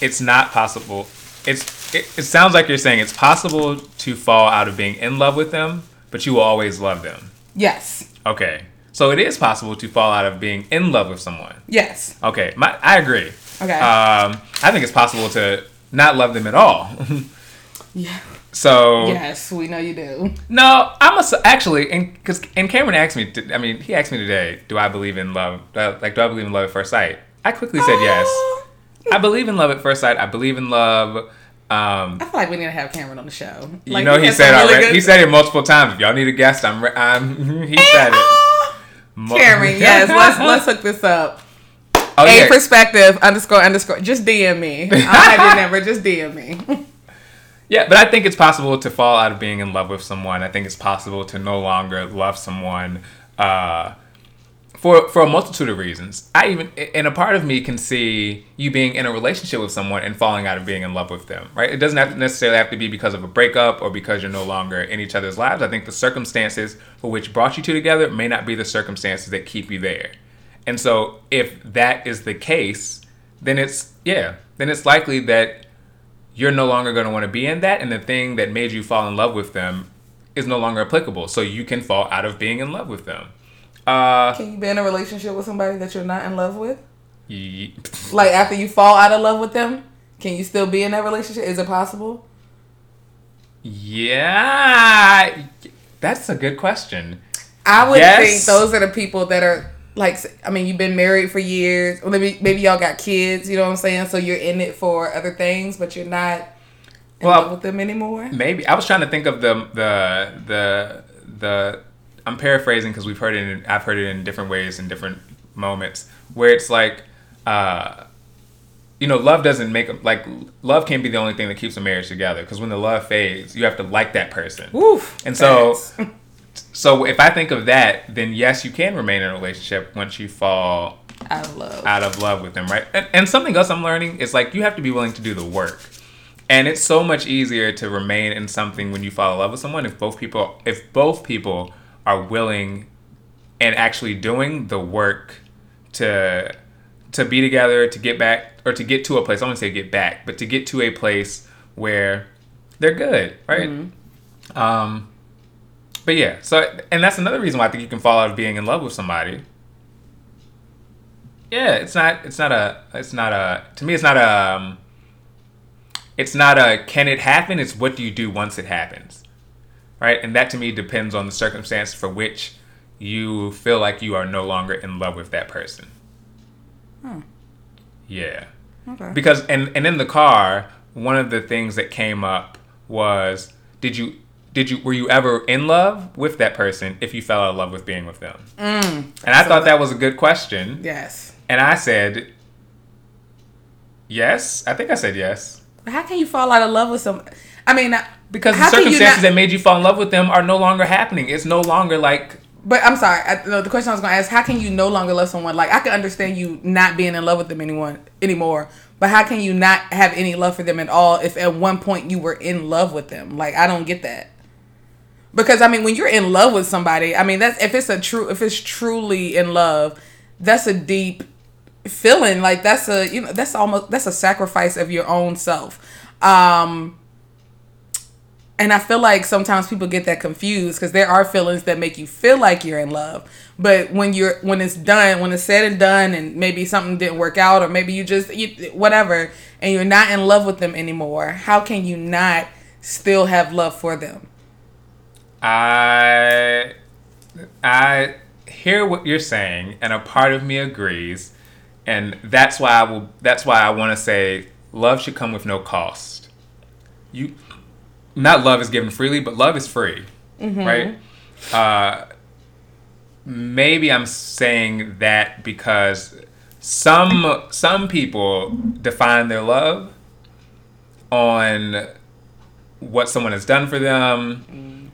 it's not possible it's it, it sounds like you're saying it's possible to fall out of being in love with them but you will always love them. Yes. Okay. So it is possible to fall out of being in love with someone. Yes. Okay, my, I agree. Okay. Um, I think it's possible to not love them at all. *laughs* Yeah. So Yes, we know you do. no, I'm a, actually, and because and Cameron asked me. To, I mean, he asked me today, do I believe in love? Do I, like, do I believe in love at first sight? I quickly said yes. Oh, I believe in love at first sight. I believe in love. Um, I feel like we need to have Cameron on the show. you know, he said really already. good- He said it multiple times. If y'all need a guest, I'm. I'm *laughs* he said it. Cameron, *laughs* yes, let's let's hook this up. Oh, A yeah. perspective underscore underscore. Just DM me. I have your *laughs* number. Just DM me. Yeah, but I think it's possible to fall out of being in love with someone. I think it's possible to no longer love someone uh, for for a multitude of reasons. I even and a part of me can see you being in a relationship with someone and falling out of being in love with them. Right? It doesn't have to necessarily have to be because of a breakup or because you're no longer in each other's lives. I think the circumstances for which brought you two together may not be the circumstances that keep you there. And so if that is the case, then it's yeah, then it's likely that you're no longer going to want to be in that and the thing that made you fall in love with them is no longer applicable so you can fall out of being in love with them uh Can you be in a relationship with somebody that you're not in love with? ye- Like after you fall out of love with them, can you still be in that relationship? Is it possible? yeah that's a good question I would Yes. think those are the people that are like I mean you've been married for years or maybe maybe y'all got kids, you know what I'm saying? So you're in it for other things, but you're not in Well- love with them anymore. maybe i was trying to think of the the the the i'm paraphrasing because we've heard it in, i've heard it in different ways in different moments where it's like uh you know love doesn't make like love can't be the only thing that keeps a marriage together because when the love fades you have to like that person Oof. And so-. *laughs* So if I think of that, then yes, you can remain in a relationship once you fall out of love. out of love with them, right? And, and something else I'm learning is like you have to be willing to do the work. And it's so much easier to remain in something when you fall in love with someone if both people if both people are willing and actually doing the work to to be together, to get back or to get to a place. I wouldn't say get back, but to get to a place where they're good, right? Um but yeah, so and that's another reason why I think you can fall out of being in love with somebody. Yeah, it's not. It's not a. It's not a. To me, it's not a. Um, it's not a. Can it happen? It's what do you do once it happens, right? And that to me depends on the circumstance for which you feel like you are no longer in love with that person. Hmm. Yeah Okay. because and and in the car one of the things that came up was did you did you were you ever in love with that person if you fell out of love with being with them mm. and i thought that was a good question yes. and i said yes i think i said yes how can you fall out of love with some? I mean, I- because the how you circumstances not- that made you fall in love with them are no longer happening it's no longer like But I'm sorry. I, no, the question I was going to ask: How can you no longer love someone? Like I can understand you not being in love with them anyone anymore, but how can you not have any love for them at all if at one point you were in love with them? Like I don't get that. Because I mean, when you're in love with somebody, I mean that's if it's a true, if it's truly in love, that's a deep feeling. Like that's a you know that's almost that's a sacrifice of your own self. Um, and I feel like sometimes people get that confused because there are feelings that make you feel like you're in love, but when you're when it's done, when it's said and done, and maybe something didn't work out, or maybe you just you, whatever, and you're not in love with them anymore. How can you not still have love for them? I I hear what you're saying, and a part of me agrees, and that's why I will. That's why I want to say love should come with no cost. You, not love is given freely, but love is free, right? Uh, maybe I'm saying that because some some people define their love on what someone has done for them,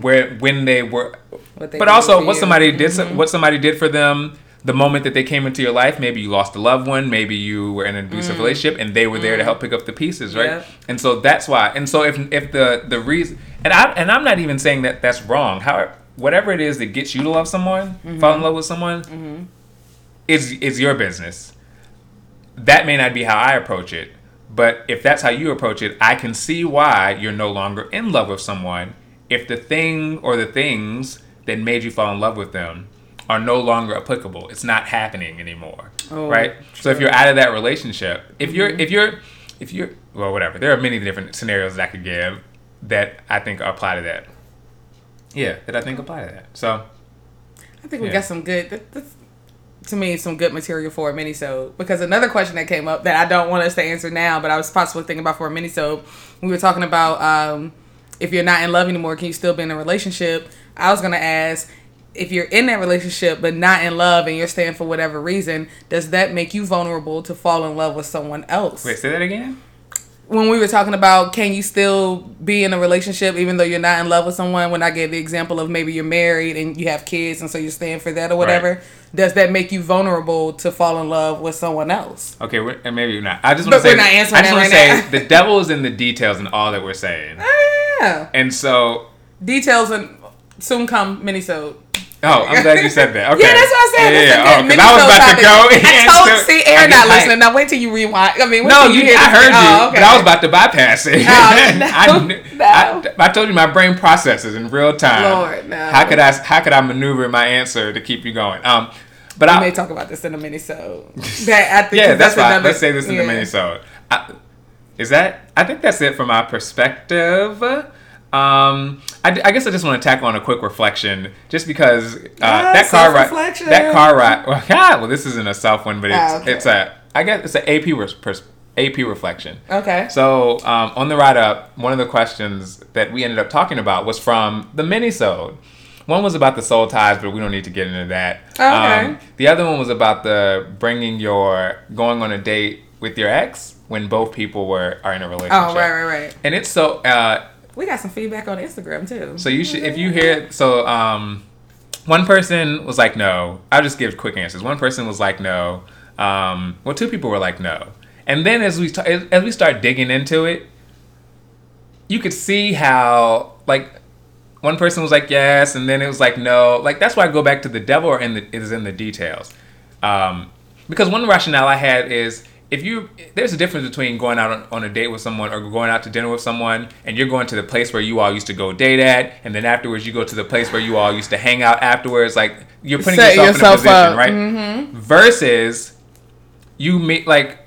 where when they were but also what you. somebody did Mhm. what somebody did for them the moment that they came into your life maybe you lost a loved one maybe you were in an abusive relationship and they were there to help pick up the pieces right Mm. Yep. and so that's why and so if if the the reason and I and I'm not even saying that that's wrong however whatever it is that gets you to love someone Mm-hmm. fall in love with someone is is your business that may not be how I approach it but if that's how you approach it I can see why you're no longer in love with someone if the thing or the things that made you fall in love with them are no longer applicable it's not happening anymore Oh, right so if you're out of that relationship if you're if you're if you're well whatever there are many different scenarios that I could give that I think apply to that. Yeah, that I think apply to that. So I think we Yeah. got some good. That, that's, to me, some good material for a minisode. Because another question that came up that I don't want us to answer now, but I was possibly thinking about for a minisode, we were talking about um, if you're not in love anymore, can you still be in a relationship? I was gonna ask if you're in that relationship but not in love and you're staying for whatever reason, does that make you vulnerable to fall in love with someone else? wait, say that again. when we were talking about can you still be in a relationship even though you're not in love with someone when i gave the example of maybe you're married and you have kids and so you're staying for that or whatever Right. does that make you vulnerable to fall in love with someone else Okay, and maybe not. I just want to say. we're not answering I just want to say the devil is in the details and all that we're saying, oh, yeah and so. details and soon come minisode Oh, I'm glad you said that. Okay. Yeah, that's what I said. Yeah, yeah. good Oh, I was about topic. to go. I told, so- see, Aaron not listening. Now wait till you rewind. I mean, No, you. hear I heard you, Oh, but I was about to bypass it. Oh, *laughs* no, I, *laughs* no. I, I told you my brain processes in real time. Lord, no. How could I? How could I maneuver my answer to keep you going? Um, but We I may talk about this in a minisode. That I think *laughs* yeah, 'cause that's, fine. another- Let's say this in yeah. the minisode. I, is that? I think that's it from my perspective. Um, I, I guess I just want to tackle on a quick reflection, just because uh, that Yes, car ride, that car ride. *laughs* Well, yeah, well, this isn't a self one, but it's Ah, okay. it's a. I guess it's an AP res- AP reflection. Okay. So um, on the ride up, one of the questions that we ended up talking about was from the minisode. One was about the soul ties, but we don't need to get into that. Um, Okay. the other one was about the bringing your going on a date with your ex when both people were are in a relationship. Oh, right, right, right. And it's so uh, We got some feedback on Instagram too. so you should if you hear so um, one person was like no. I'll just give quick answers. One person was like no. Um, well, two people were like no. And then as we as we start digging into it, you could see how like one person was like yes, and then it was like no. Like that's why I go back to the devil or in the is in the details. Um, because one rationale I had is if you there's a difference between going out on, on a date with someone or going out to dinner with someone and you're going to the place where you all used to go date at and then afterwards you go to the place where you all used to hang out afterwards like you're putting yourself, yourself in a position up. right Mhm. versus you meet like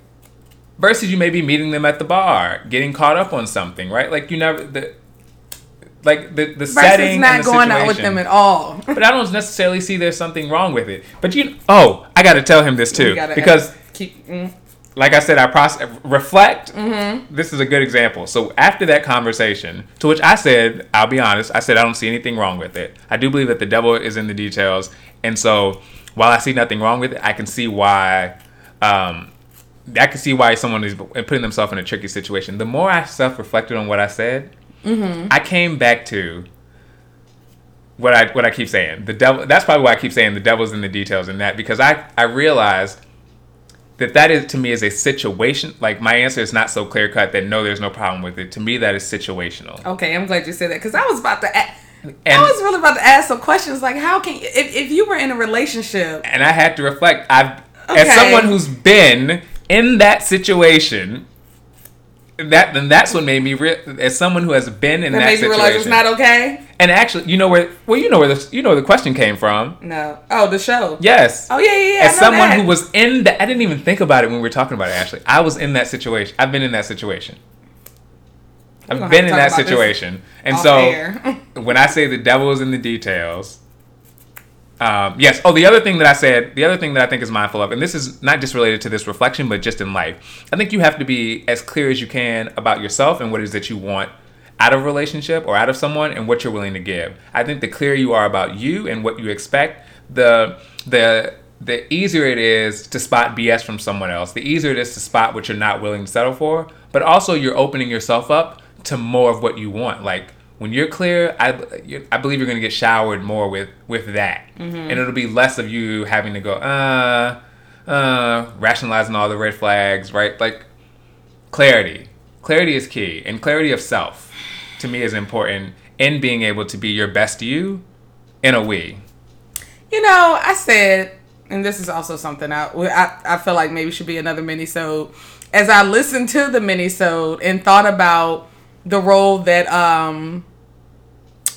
versus you may be meeting them at the bar getting caught up on something right like you never the like the the Versus setting not and the going out with them at all. but I don't necessarily see there's something wrong with it. But you, *laughs* oh, I got to tell him this too because, keep. Mm, like I said, I process reflect. Mm-hmm. This is a good example. So after that conversation, to which I said, I'll be honest, I said I don't see anything wrong with it. I do believe that the devil is in the details, and so while I see nothing wrong with it, I can see why. Um, I can see why someone is putting themselves in a tricky situation. The more I self-reflected on what I said, Mm-hmm. I came back to what I what I keep saying. The devil. That's probably why I keep saying the devil's in the details in that because I I realized that that is to me is a situation. Like my answer is not so clear cut that no, there's no problem with it. To me, that is situational. Okay, I'm glad you said that because I was about to. a- I And- was really about to ask some questions like, how can you, if if you were in a relationship? And I had to reflect. I've Okay. as someone who's been in that situation. That then that's what made me re- as someone who has been in That that, made you situation. realize it's not okay. And actually, you know where well you know where the you know where the question came from. No. Oh, the show. Yes. Oh yeah, yeah, yeah. As someone that. who was in that, I didn't even think about it when we were talking about it. Actually, I was in that situation. I've been in that situation. I've been in that talk about this situation, and so *laughs* when I say the devil is in the details, um, yes. Oh, the other thing that I said, the other thing that I think is mindful of, and this is not just related to this reflection, but just in life. I think you have to be as clear as you can about yourself and what it is that you want out of a relationship or out of someone and what you're willing to give. I think the clearer you are about you and what you expect, the the the easier it is to spot BS from someone else. The easier it is to spot what you're not willing to settle for, but also you're opening yourself up to more of what you want. Like when you're clear, I, I believe you're going to get showered more with with that, and it'll be less of you having to go uh uh rationalizing all the red flags, right? Like clarity. Clarity is key, and clarity of self to me is important in being able to be your best you in a way? You know, I said, and this is also something I I, I feel like maybe should be another mini-sode. As I listened to the mini-sode and thought about the role that um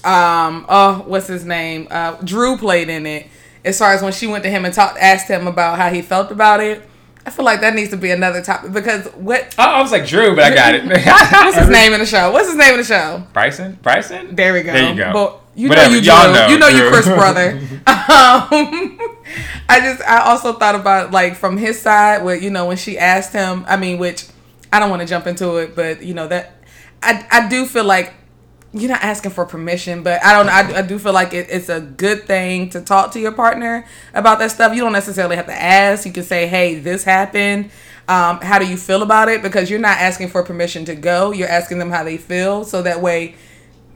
um oh what's his name uh Drew played in it, as far as when she went to him and talked asked him about how he felt about it. I feel like that needs to be another topic because what? Oh, I was like Drew, but I got it. *laughs* What's his *laughs* name in the show? What's his name in the show? Bryson. Bryson. There we go. There you go. But you Whatever, know you y'all Drew. know, you know you Drew. Chris *laughs* brother. um, I just I also thought about like from his side where you know when she asked him. I mean, which I don't want to jump into it, but you know that I I do feel like you're not asking for permission, but I don't. I, I do feel like it, it's a good thing to talk to your partner about that stuff. You don't necessarily have to ask. You can say, "Hey, this happened. Um, how do you feel about it?" Because you're not asking for permission to go. You're asking them how they feel, so that way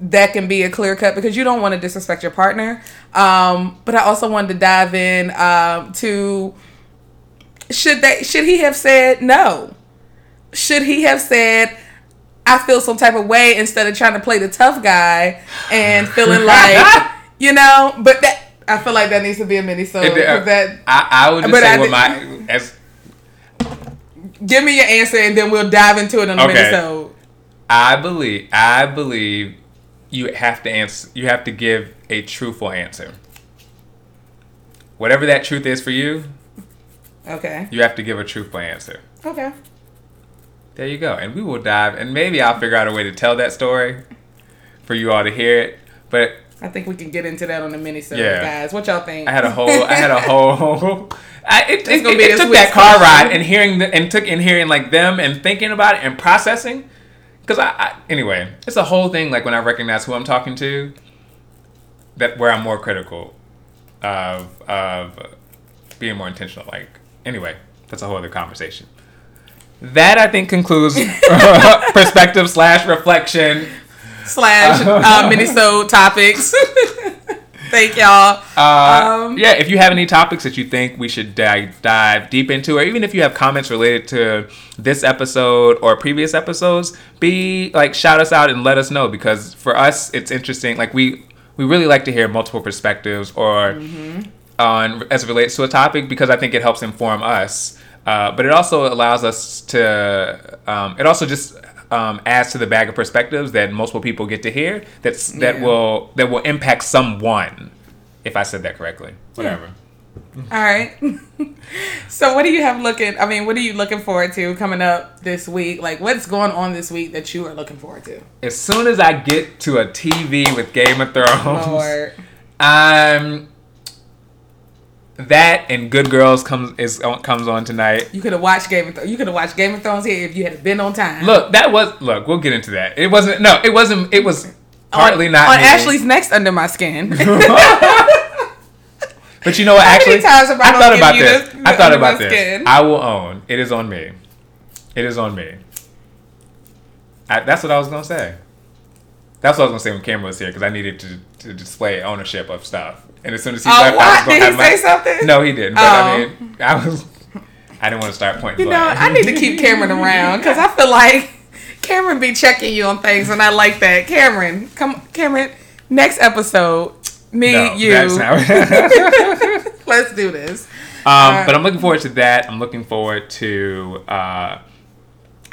that can be a clear cut because you don't want to disrespect your partner. Um, but I also wanted to dive in um, to should they should he have said no? Should he have said I feel some type of way instead of trying to play the tough guy and feeling like *laughs* you know? But that I feel like that needs to be a mini so uh, that I, I would just But say I what my as give me your answer and then we'll dive into it on the Okay. mini so I believe I believe you have to answer you have to give a truthful answer. Whatever that truth is for you, Okay. you have to give a truthful answer. Okay. There you go. And we will dive and maybe I'll figure out a way to tell that story for you all to hear it. But I think we can get into that on the mini so Yeah. guys. What y'all think? I had a whole I had a *laughs* whole I, it, it, gonna it, be it this took that car ride and hearing the, and took and hearing like them and thinking about it and processing because I, I anyway it's a whole thing like when I recognize who I'm talking to that where I'm more critical of of being more intentional like anyway that's a whole other conversation that I think concludes *laughs* perspective slash reflection slash uh, *laughs* mini-sode topics. *laughs* Thank y'all. Uh, Um, yeah, if you have any topics that you think we should dive, dive deep into, or even if you have comments related to this episode or previous episodes, be like shout us out and let us know because for us it's interesting. Like we we really like to hear multiple perspectives or on as it relates to a topic because I think it helps inform us. Uh, but it also allows us to. Um, it also just um, adds to the bag of perspectives that multiple people get to hear. That's that Yeah. will that will impact someone. If I said that correctly, whatever. All right. *laughs* so, what do you have looking? I mean, what are you looking forward to coming up this week? Like, what's going on this week that you are looking forward to? As soon as I get to a TV with Game of Thrones, Lord. *laughs* I'm that and Good Girls comes is uh, comes on tonight. You could have watched Game of Thrones. You could have watched Game of Thrones here if you had been on time. Look, that was look. We'll get into that. It wasn't. No, it wasn't. It was partly on, not on me. Ashley's next under my skin. *laughs* *laughs* But you know what? How Actually, times I I thought about this. this- I thought about this. skin? I will own. It is on me. It is on me. I, that's what I was gonna say. That's what I was gonna say when Cameron was here because I needed to, to display ownership of stuff. And as soon as he Oh, left, I was gonna Did he have my. say something? No, he didn't. But I Oh. mean, I was. I didn't want to start pointing. you know. I need to keep Cameron around because I feel like Cameron be checking you on things, and I like that. Cameron, come, Cameron. Next episode, me, No, you. *laughs* *laughs* Let's do this. Um, but I'm looking forward to that. I'm looking forward to uh,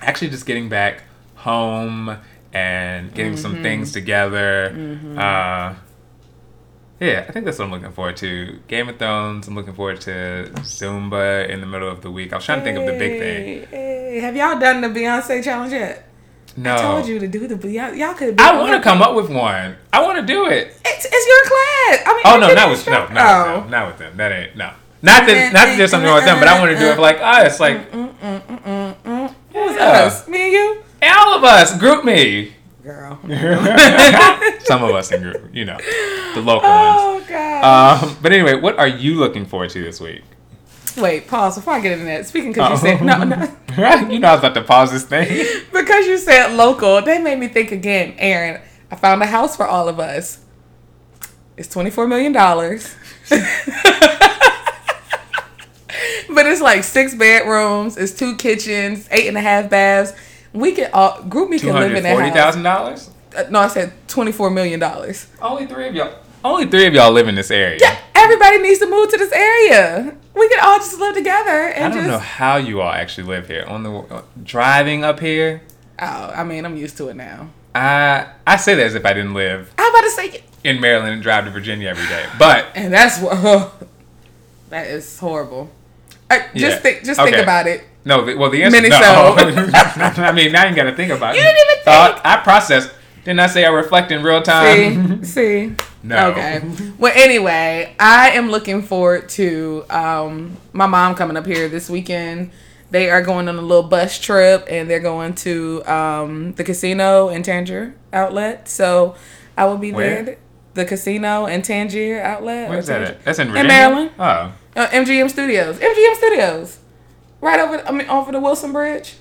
actually just getting back home and getting Mm-hmm. some things mm-hmm. together. Mm-hmm. Uh, yeah, I think that's what I'm looking forward to. Game of Thrones. I'm looking forward to Zumba in the middle of the week. I was trying to think of the big thing. Hey, hey, have y'all done the Beyonce challenge yet? No, I told you to do the y'all, y'all could. I want to come up with one. I want to do it. It's, it's your class. I mean, Oh no, not with no, not with them. Oh. Not with them. That ain't no. Not that mm-hmm, not that there's something wrong with them, but I want to do it for like us, like Who's Yeah. us? Me and you, all of us. GroupMe. girl. *laughs* Some of us in group, you know, the local ones. Oh god. Um, but anyway, what are you looking forward to this week? Wait, pause before I get into that. Speaking because you Oh. said no, *laughs* no, you know I was about to pause this thing. *laughs* because you said local. That made me think again. Aaron, I found a house for all of us. It's twenty four million dollars. But it's like six bedrooms, it's two kitchens, eight and a half baths. We can all GroupMe can live in that house. thousand dollars. Uh, no, I said twenty four million dollars. Only three of y'all. Only three of y'all live in this area. Yeah, everybody needs to move to this area. We can all just live together and I don't just. know how you all actually live here. On the uh, driving up here, Oh, I mean, I'm used to it now. I I say that as if I didn't live I'm about to say, in Maryland and drive to Virginia every day. But *laughs* and that's what. *laughs* that is horrible. I, just Yeah. think, just think about it. No, the, well, the answer Mini no. *laughs* I mean, now you got to think about it. You didn't even Thought, I processed. Didn't I say I reflect in real time? See, *laughs* see. No. Okay. Well, anyway, I am looking forward to um, my mom coming up here this weekend. They are going on a little bus trip, and they're going to um, the casino in Tanger outlet. So I will be Where? there. The casino in Tanger outlet. Where's that at? That's in In Maryland. Oh. Uh, MGM Studios. MGM Studios. Right over, I mean, over the Wilson Bridge.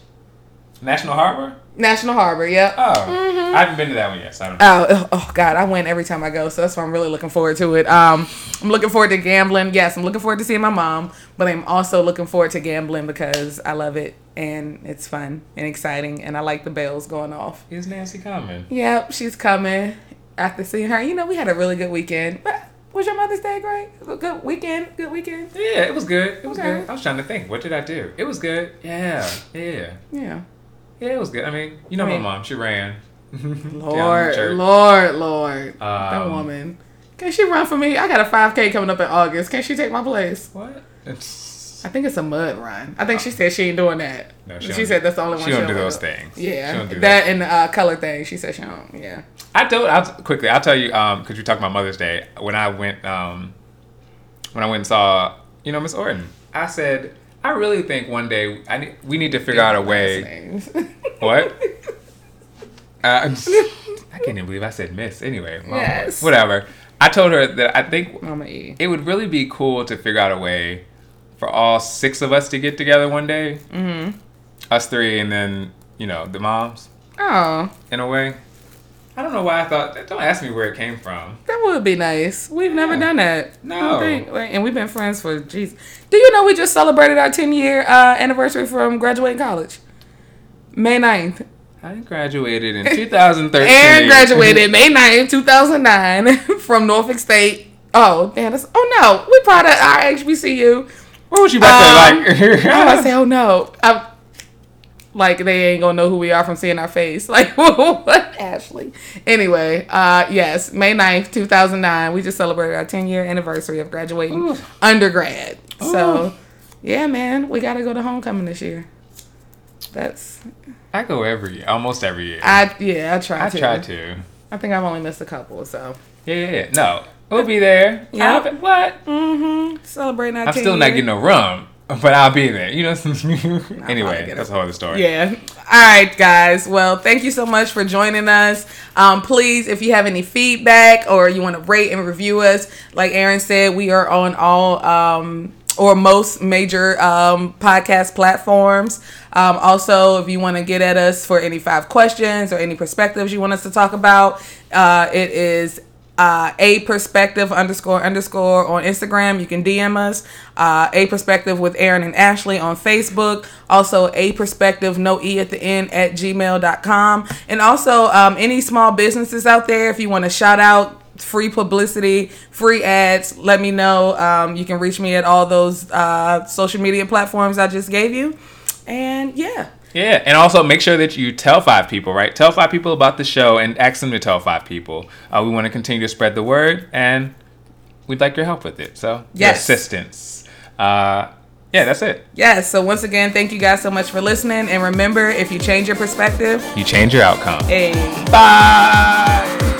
National Harbor? National Harbor, yep. Oh. I haven't been to that one yet, so I don't Oh, oh, oh, God, I win every time I go, so that's why I'm really looking forward to it. Um, I'm looking forward to gambling. Yes, I'm looking forward to seeing my mom, but I'm also looking forward to gambling because I love it and it's fun and exciting, and I like the bells going off. Is Nancy coming? Yep, she's coming. After seeing her, you know, we had a really good weekend. But was your Mother's Day great? It was a good weekend. Good weekend. Yeah, it was good. It was Okay. good. I was trying to think. What did I do? It was good. Yeah. Yeah. Yeah. Yeah, it was good. I mean, you know I mean- my mom. She ran. *laughs* Lord. Lord, Lord. that Um, woman. Can she run for me? I got a 5K coming up in August. Can she take my place? What? It's, *laughs* I think it's a mud run. I think she said she ain't doing that. No, she she said that's the only one. she don't do those things. She Yeah, don't do that and the uh, color thing. She said she don't. Yeah. I told. I'll quickly. I'll tell you. Um, because you talked about Mother's Day. When I went. Um, when I went and saw, you know, Miss Orton, I said, I really think one day I need, we need to figure out a way. *laughs* What? Uh, *laughs* I can't even believe I said Miss. Anyway, well, Yes. whatever. I told her that I think Mama E. it would really be cool to figure out a way for all six of us to get together one day. Mm-hmm. Us three, and then you know the moms. Oh, In a way, I don't know why I thought. Don't ask me where it came from. that would be nice. We've never done that. No. Think- and we've been friends for jeez. Do you know we just celebrated our 10 year uh, anniversary from graduating college? May 9th. I graduated in 2013. *laughs* And graduated May 9th, 2009 *laughs* from Norfolk State. Oh, damn. That's, oh, no. We proud of our HBCU. What was you about Um, *laughs* to like? I say, oh no. I, like they ain't gonna know who we are from seeing our face. *laughs* Like what, Ashley? Anyway, uh, yes, May 9th, two thousand nine. We just celebrated our ten year anniversary of graduating undergrad. So, yeah, man, we gotta go to homecoming this year. That's I go every year, almost every year. I yeah I try I to. try to. I think I've only missed a couple. So Yeah, yeah, yeah. No, we'll be there. Yeah. What? mm-hmm. celebrating our. I'm still not getting no rum, but I'll be there. You know. *laughs* anyway, that's a whole other story. Yeah. All right, guys. Well, thank you so much for joining us. Um, please, if you have any feedback or you want to rate and review us, like Aaron said, we are on all um, or most major um, podcast platforms. Um, also, if you want to get at us for any five questions or any perspectives you want us to talk about, uh, it is uh, a perspective underscore underscore on Instagram. You can DM us. Uh, a perspective with Aaron and Ashley on Facebook. Also, a perspective, no E at the end, at gmail.com. And also, um, any small businesses out there, if you want to shout out, free publicity, free ads, let me know. Um, you can reach me at all those uh, social media platforms I just gave you. And yeah. Yeah, and also make sure that you tell five people, right? Tell five people about the show and ask them to tell five people. Uh, we want to continue to spread the word, and we'd like your help with it. So, your Yes. assistance. Uh, yeah, that's it. Yes. So, once again, thank you guys so much for listening. And remember, if you change your perspective, You change your outcome. hey. Bye.